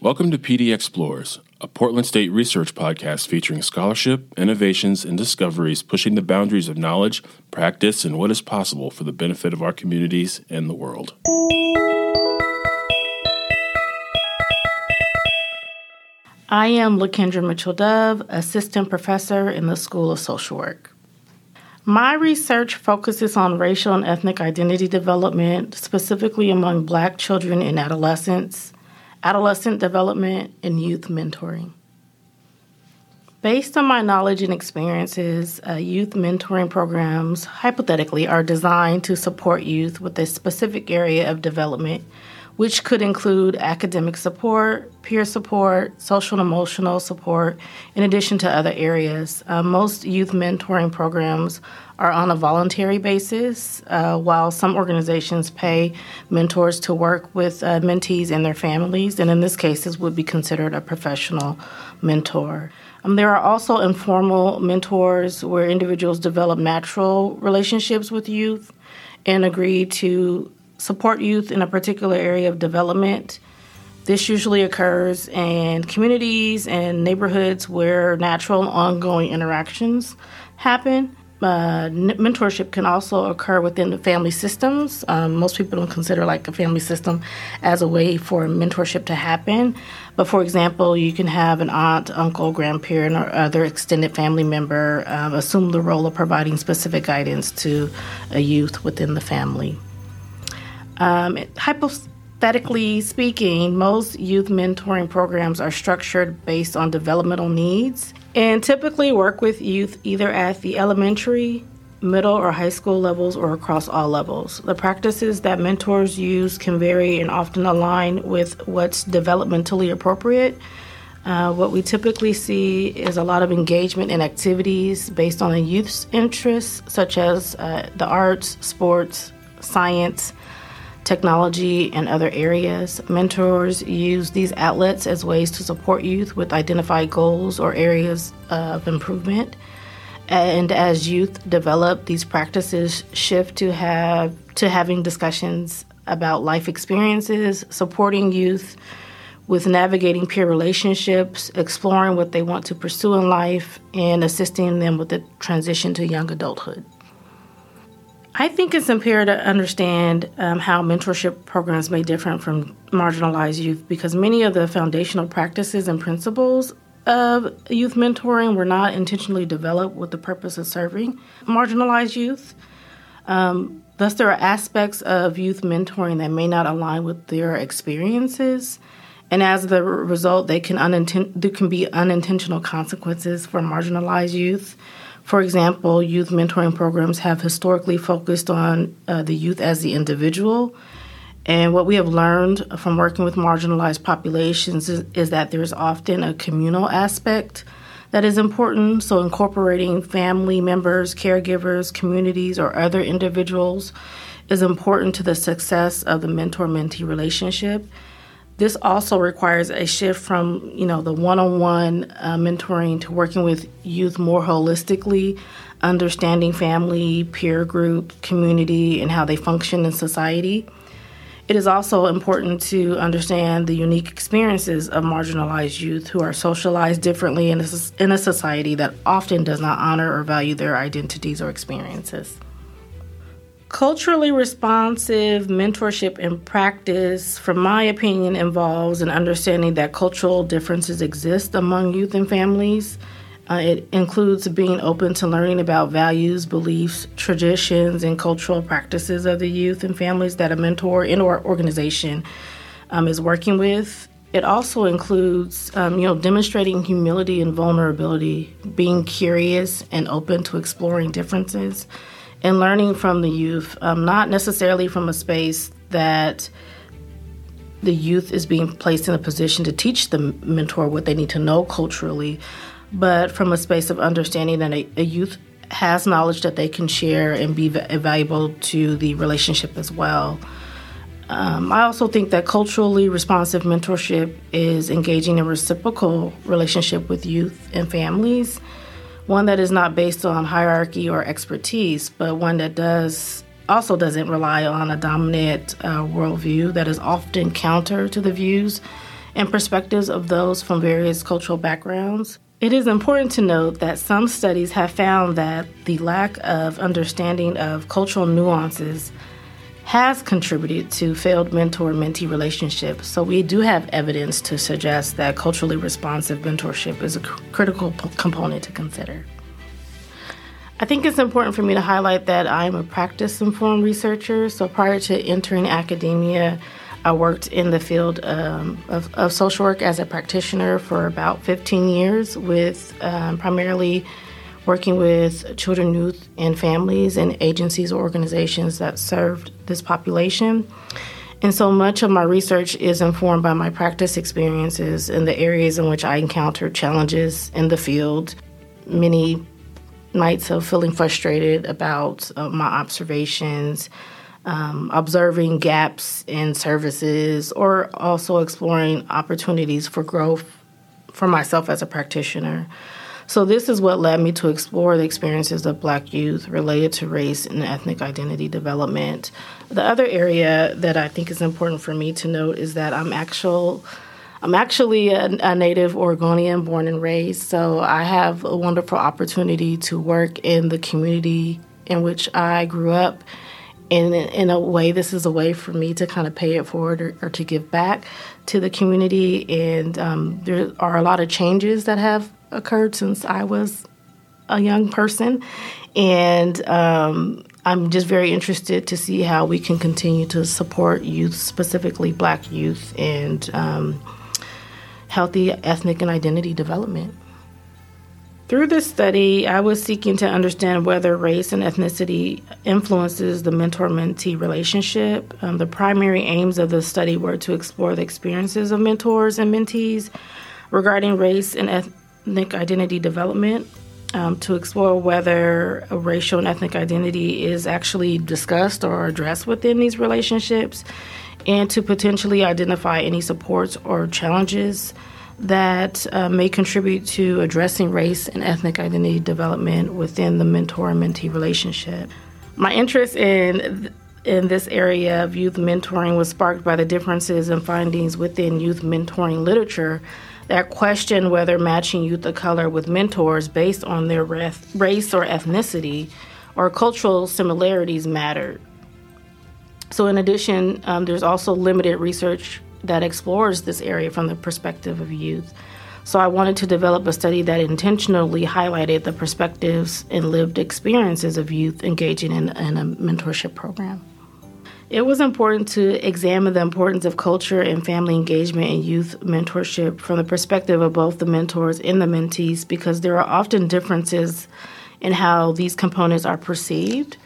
Welcome to PDXPLORES, a Portland State research podcast featuring scholarship, innovations, and discoveries pushing the boundaries of knowledge, practice, and what is possible for the benefit of our communities and the world. I am Lakindra Mitchell Dove, Assistant Professor in the School of Social Work. My research focuses on racial and ethnic identity development, specifically among Black children and adolescents adolescent development, and youth mentoring. Based on my knowledge and experiences, uh, youth mentoring programs, hypothetically, are designed to support youth with a specific area of development, which could include academic support, peer support, social and emotional support, in addition to other areas. Uh, most youth mentoring programs are on a voluntary basis, uh, while some organizations pay mentors to work with uh, mentees and their families, and in this case, this would be considered a professional mentor. Um, there are also informal mentors where individuals develop natural relationships with youth and agree to support youth in a particular area of development. This usually occurs in communities and neighborhoods where natural ongoing interactions happen uh, mentorship can also occur within the family systems. Um, most people don't consider like a family system as a way for mentorship to happen. But for example, you can have an aunt, uncle, grandparent, or other extended family member um, assume the role of providing specific guidance to a youth within the family. Um, hypothetically speaking, most youth mentoring programs are structured based on developmental needs and typically work with youth either at the elementary, middle, or high school levels or across all levels. The practices that mentors use can vary and often align with what's developmentally appropriate. Uh, what we typically see is a lot of engagement in activities based on the youth's interests, such as uh, the arts, sports, science, technology, and other areas. Mentors use these outlets as ways to support youth with identified goals or areas of improvement. And as youth develop, these practices shift to have to having discussions about life experiences, supporting youth with navigating peer relationships, exploring what they want to pursue in life, and assisting them with the transition to young adulthood. I think it's imperative to understand um, how mentorship programs may differ from marginalized youth because many of the foundational practices and principles of youth mentoring were not intentionally developed with the purpose of serving marginalized youth. Um, thus, there are aspects of youth mentoring that may not align with their experiences. And as the result, they can uninten- there can be unintentional consequences for marginalized youth. For example, youth mentoring programs have historically focused on uh, the youth as the individual. And what we have learned from working with marginalized populations is, is that there's often a communal aspect that is important. So, incorporating family members, caregivers, communities, or other individuals is important to the success of the mentor mentee relationship. This also requires a shift from, you know, the one-on-one uh, mentoring to working with youth more holistically, understanding family, peer group, community, and how they function in society. It is also important to understand the unique experiences of marginalized youth who are socialized differently in a, in a society that often does not honor or value their identities or experiences. Culturally responsive mentorship and practice, from my opinion, involves an understanding that cultural differences exist among youth and families. Uh, it includes being open to learning about values, beliefs, traditions, and cultural practices of the youth and families that a mentor in or organization um, is working with. It also includes, um, you know, demonstrating humility and vulnerability, being curious and open to exploring differences and learning from the youth, um, not necessarily from a space that the youth is being placed in a position to teach the mentor what they need to know culturally, but from a space of understanding that a, a youth has knowledge that they can share and be valuable to the relationship as well. Um, I also think that culturally responsive mentorship is engaging in reciprocal relationship with youth and families, one that is not based on hierarchy or expertise, but one that does also doesn't rely on a dominant uh, worldview that is often counter to the views and perspectives of those from various cultural backgrounds. It is important to note that some studies have found that the lack of understanding of cultural nuances has contributed to failed mentor mentee relationships. So, we do have evidence to suggest that culturally responsive mentorship is a critical p- component to consider. I think it's important for me to highlight that I'm a practice informed researcher. So, prior to entering academia, I worked in the field um, of, of, social work as a practitioner for about 15 years, with um, primarily working with children, youth, and families and agencies or organizations that served this population. And so much of my research is informed by my practice experiences in the areas in which I encountered challenges in the field. Many nights of feeling frustrated about uh, my observations, um, observing gaps in services, or also exploring opportunities for growth for myself as a practitioner. So, this is what led me to explore the experiences of Black youth related to race and ethnic identity development. The other area that I think is important for me to note is that I'm actual. I'm actually a, a, native Oregonian, born and raised, so I have a wonderful opportunity to work in the community in which I grew up. And in a way, this is a way for me to kind of pay it forward or, or to give back to the community. And um, there are a lot of changes that have occurred since I was a young person. And um, I'm just very interested to see how we can continue to support youth, specifically black youth, and um, healthy ethnic and identity development. Through this study, I was seeking to understand whether race and ethnicity influences the mentor mentee relationship. Um, the primary aims of the study were to explore the experiences of mentors and mentees regarding race and ethnicity ethnic identity development um, to explore whether racial and ethnic identity is actually discussed or addressed within these relationships, and to potentially identify any supports or challenges that uh, may contribute to addressing race and ethnic identity development within the mentor and mentee relationship. My interest in in this area of youth mentoring was sparked by the differences and findings within youth mentoring literature that question whether matching youth of color with mentors based on their race or ethnicity or cultural similarities mattered. So, in addition, um, there's also limited research that explores this area from the perspective of youth. So, I wanted to develop a study that intentionally highlighted the perspectives and lived experiences of youth engaging in, in a mentorship program. It was important to examine the importance of culture and family engagement and youth mentorship from the perspective of both the mentors and the mentees because there are often differences in how these components are perceived.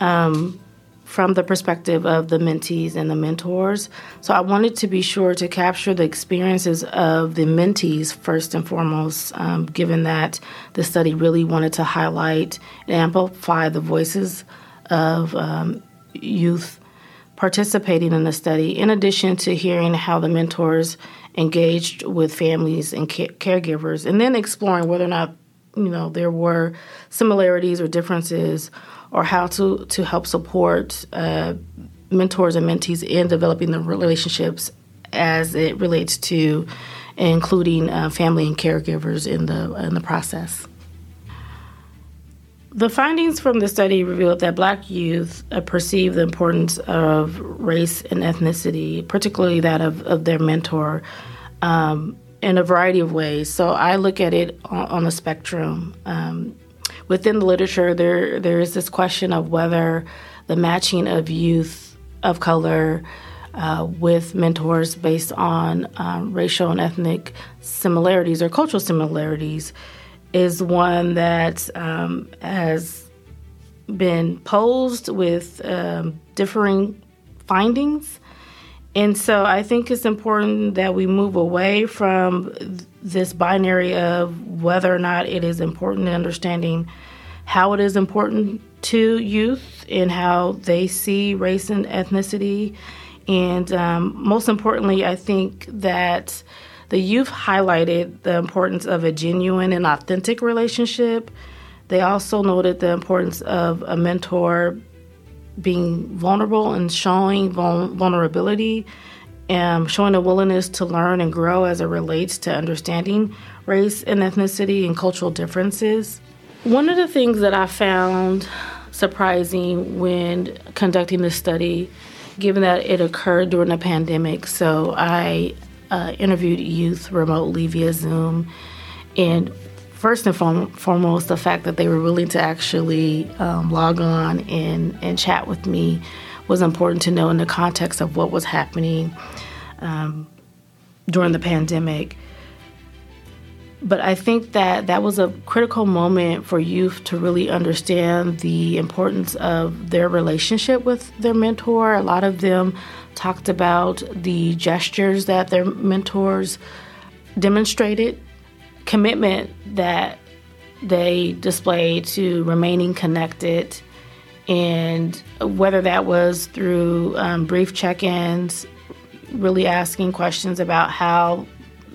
Um, from the perspective of the mentees and the mentors. So I wanted to be sure to capture the experiences of the mentees first and foremost, um, given that the study really wanted to highlight and amplify the voices of um, youth participating in the study, in addition to hearing how the mentors engaged with families and caregivers, and then exploring whether or not you know there were similarities or differences, or how to to help support uh, mentors and mentees in developing the relationships as it relates to including uh, family and caregivers in the in the process. The findings from the study revealed that black youth uh, perceive the importance of race and ethnicity, particularly that of, of their mentor, um, in a variety of ways. So I look at it on, on a spectrum. Um, within the literature, there there is this question of whether the matching of youth of color uh, with mentors based on um, racial and ethnic similarities or cultural similarities is one that um, has been posed with um, differing findings. And so I think it's important that we move away from this binary of whether or not it is important in understanding how it is important to youth and how they see race and ethnicity And um, most importantly, I think that the youth highlighted the importance of a genuine and authentic relationship. They also noted the importance of a mentor being vulnerable and showing vulnerability and showing a willingness to learn and grow as it relates to understanding race and ethnicity and cultural differences. One of the things that I found surprising when conducting this study, given that it occurred during a pandemic, so I uh, interviewed youth remotely via Zoom. And first and foremost, the fact that they were willing to actually um, log on and, and chat with me was important to know in the context of what was happening um, during the pandemic. But I think that that was a critical moment for youth to really understand the importance of their relationship with their mentor. A lot of them talked about the gestures that their mentors demonstrated, commitment that they displayed to remaining connected, and whether that was through um, brief check ins, really asking questions about how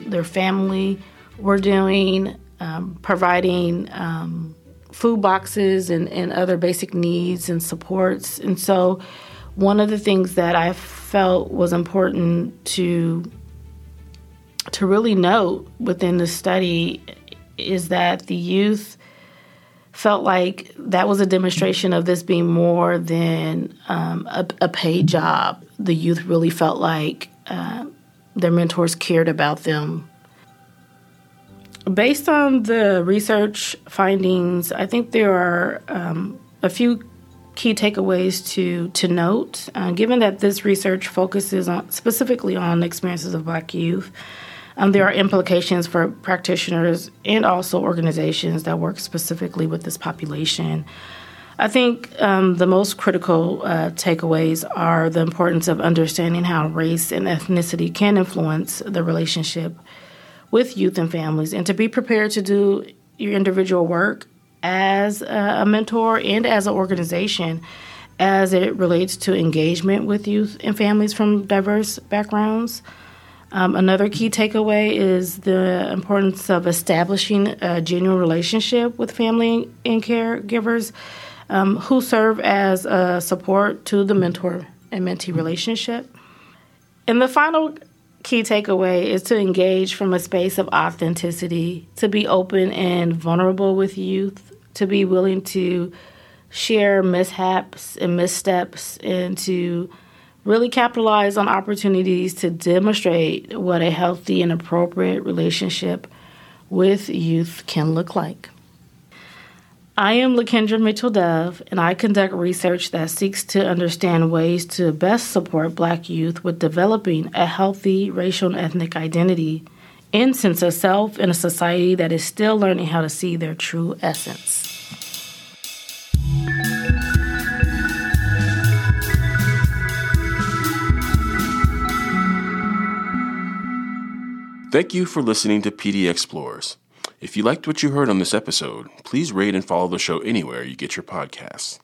their family were doing, um, providing um, food boxes and, and other basic needs and supports. And so, one of the things that I felt was important to to really note within the study is that the youth felt like that was a demonstration of this being more than um, a, a, paid job. The youth really felt like uh, their mentors cared about them. Based on the research findings, I think there are um, a few key takeaways to to note. Uh, given that this research focuses on specifically on experiences of Black youth, um, there are implications for practitioners and also organizations that work specifically with this population. I think um, the most critical uh, takeaways are the importance of understanding how race and ethnicity can influence the relationship with youth and families, and to be prepared to do your individual work as a mentor and as an organization as it relates to engagement with youth and families from diverse backgrounds. Um, another key takeaway is the importance of establishing a genuine relationship with family and caregivers um, who serve as a support to the mentor and mentee relationship. And the final key takeaway is to engage from a space of authenticity, to be open and vulnerable with youth, to be willing to share mishaps and missteps, and to really capitalize on opportunities to demonstrate what a healthy and appropriate relationship with youth can look like. I am Lakindra Mitchell Dove, and I conduct research that seeks to understand ways to best support Black youth with developing a healthy racial and ethnic identity and sense of self in a society that is still learning how to see their true essence. Thank you for listening to PDXPLORES. If you liked what you heard on this episode, please rate and follow the show anywhere you get your podcasts.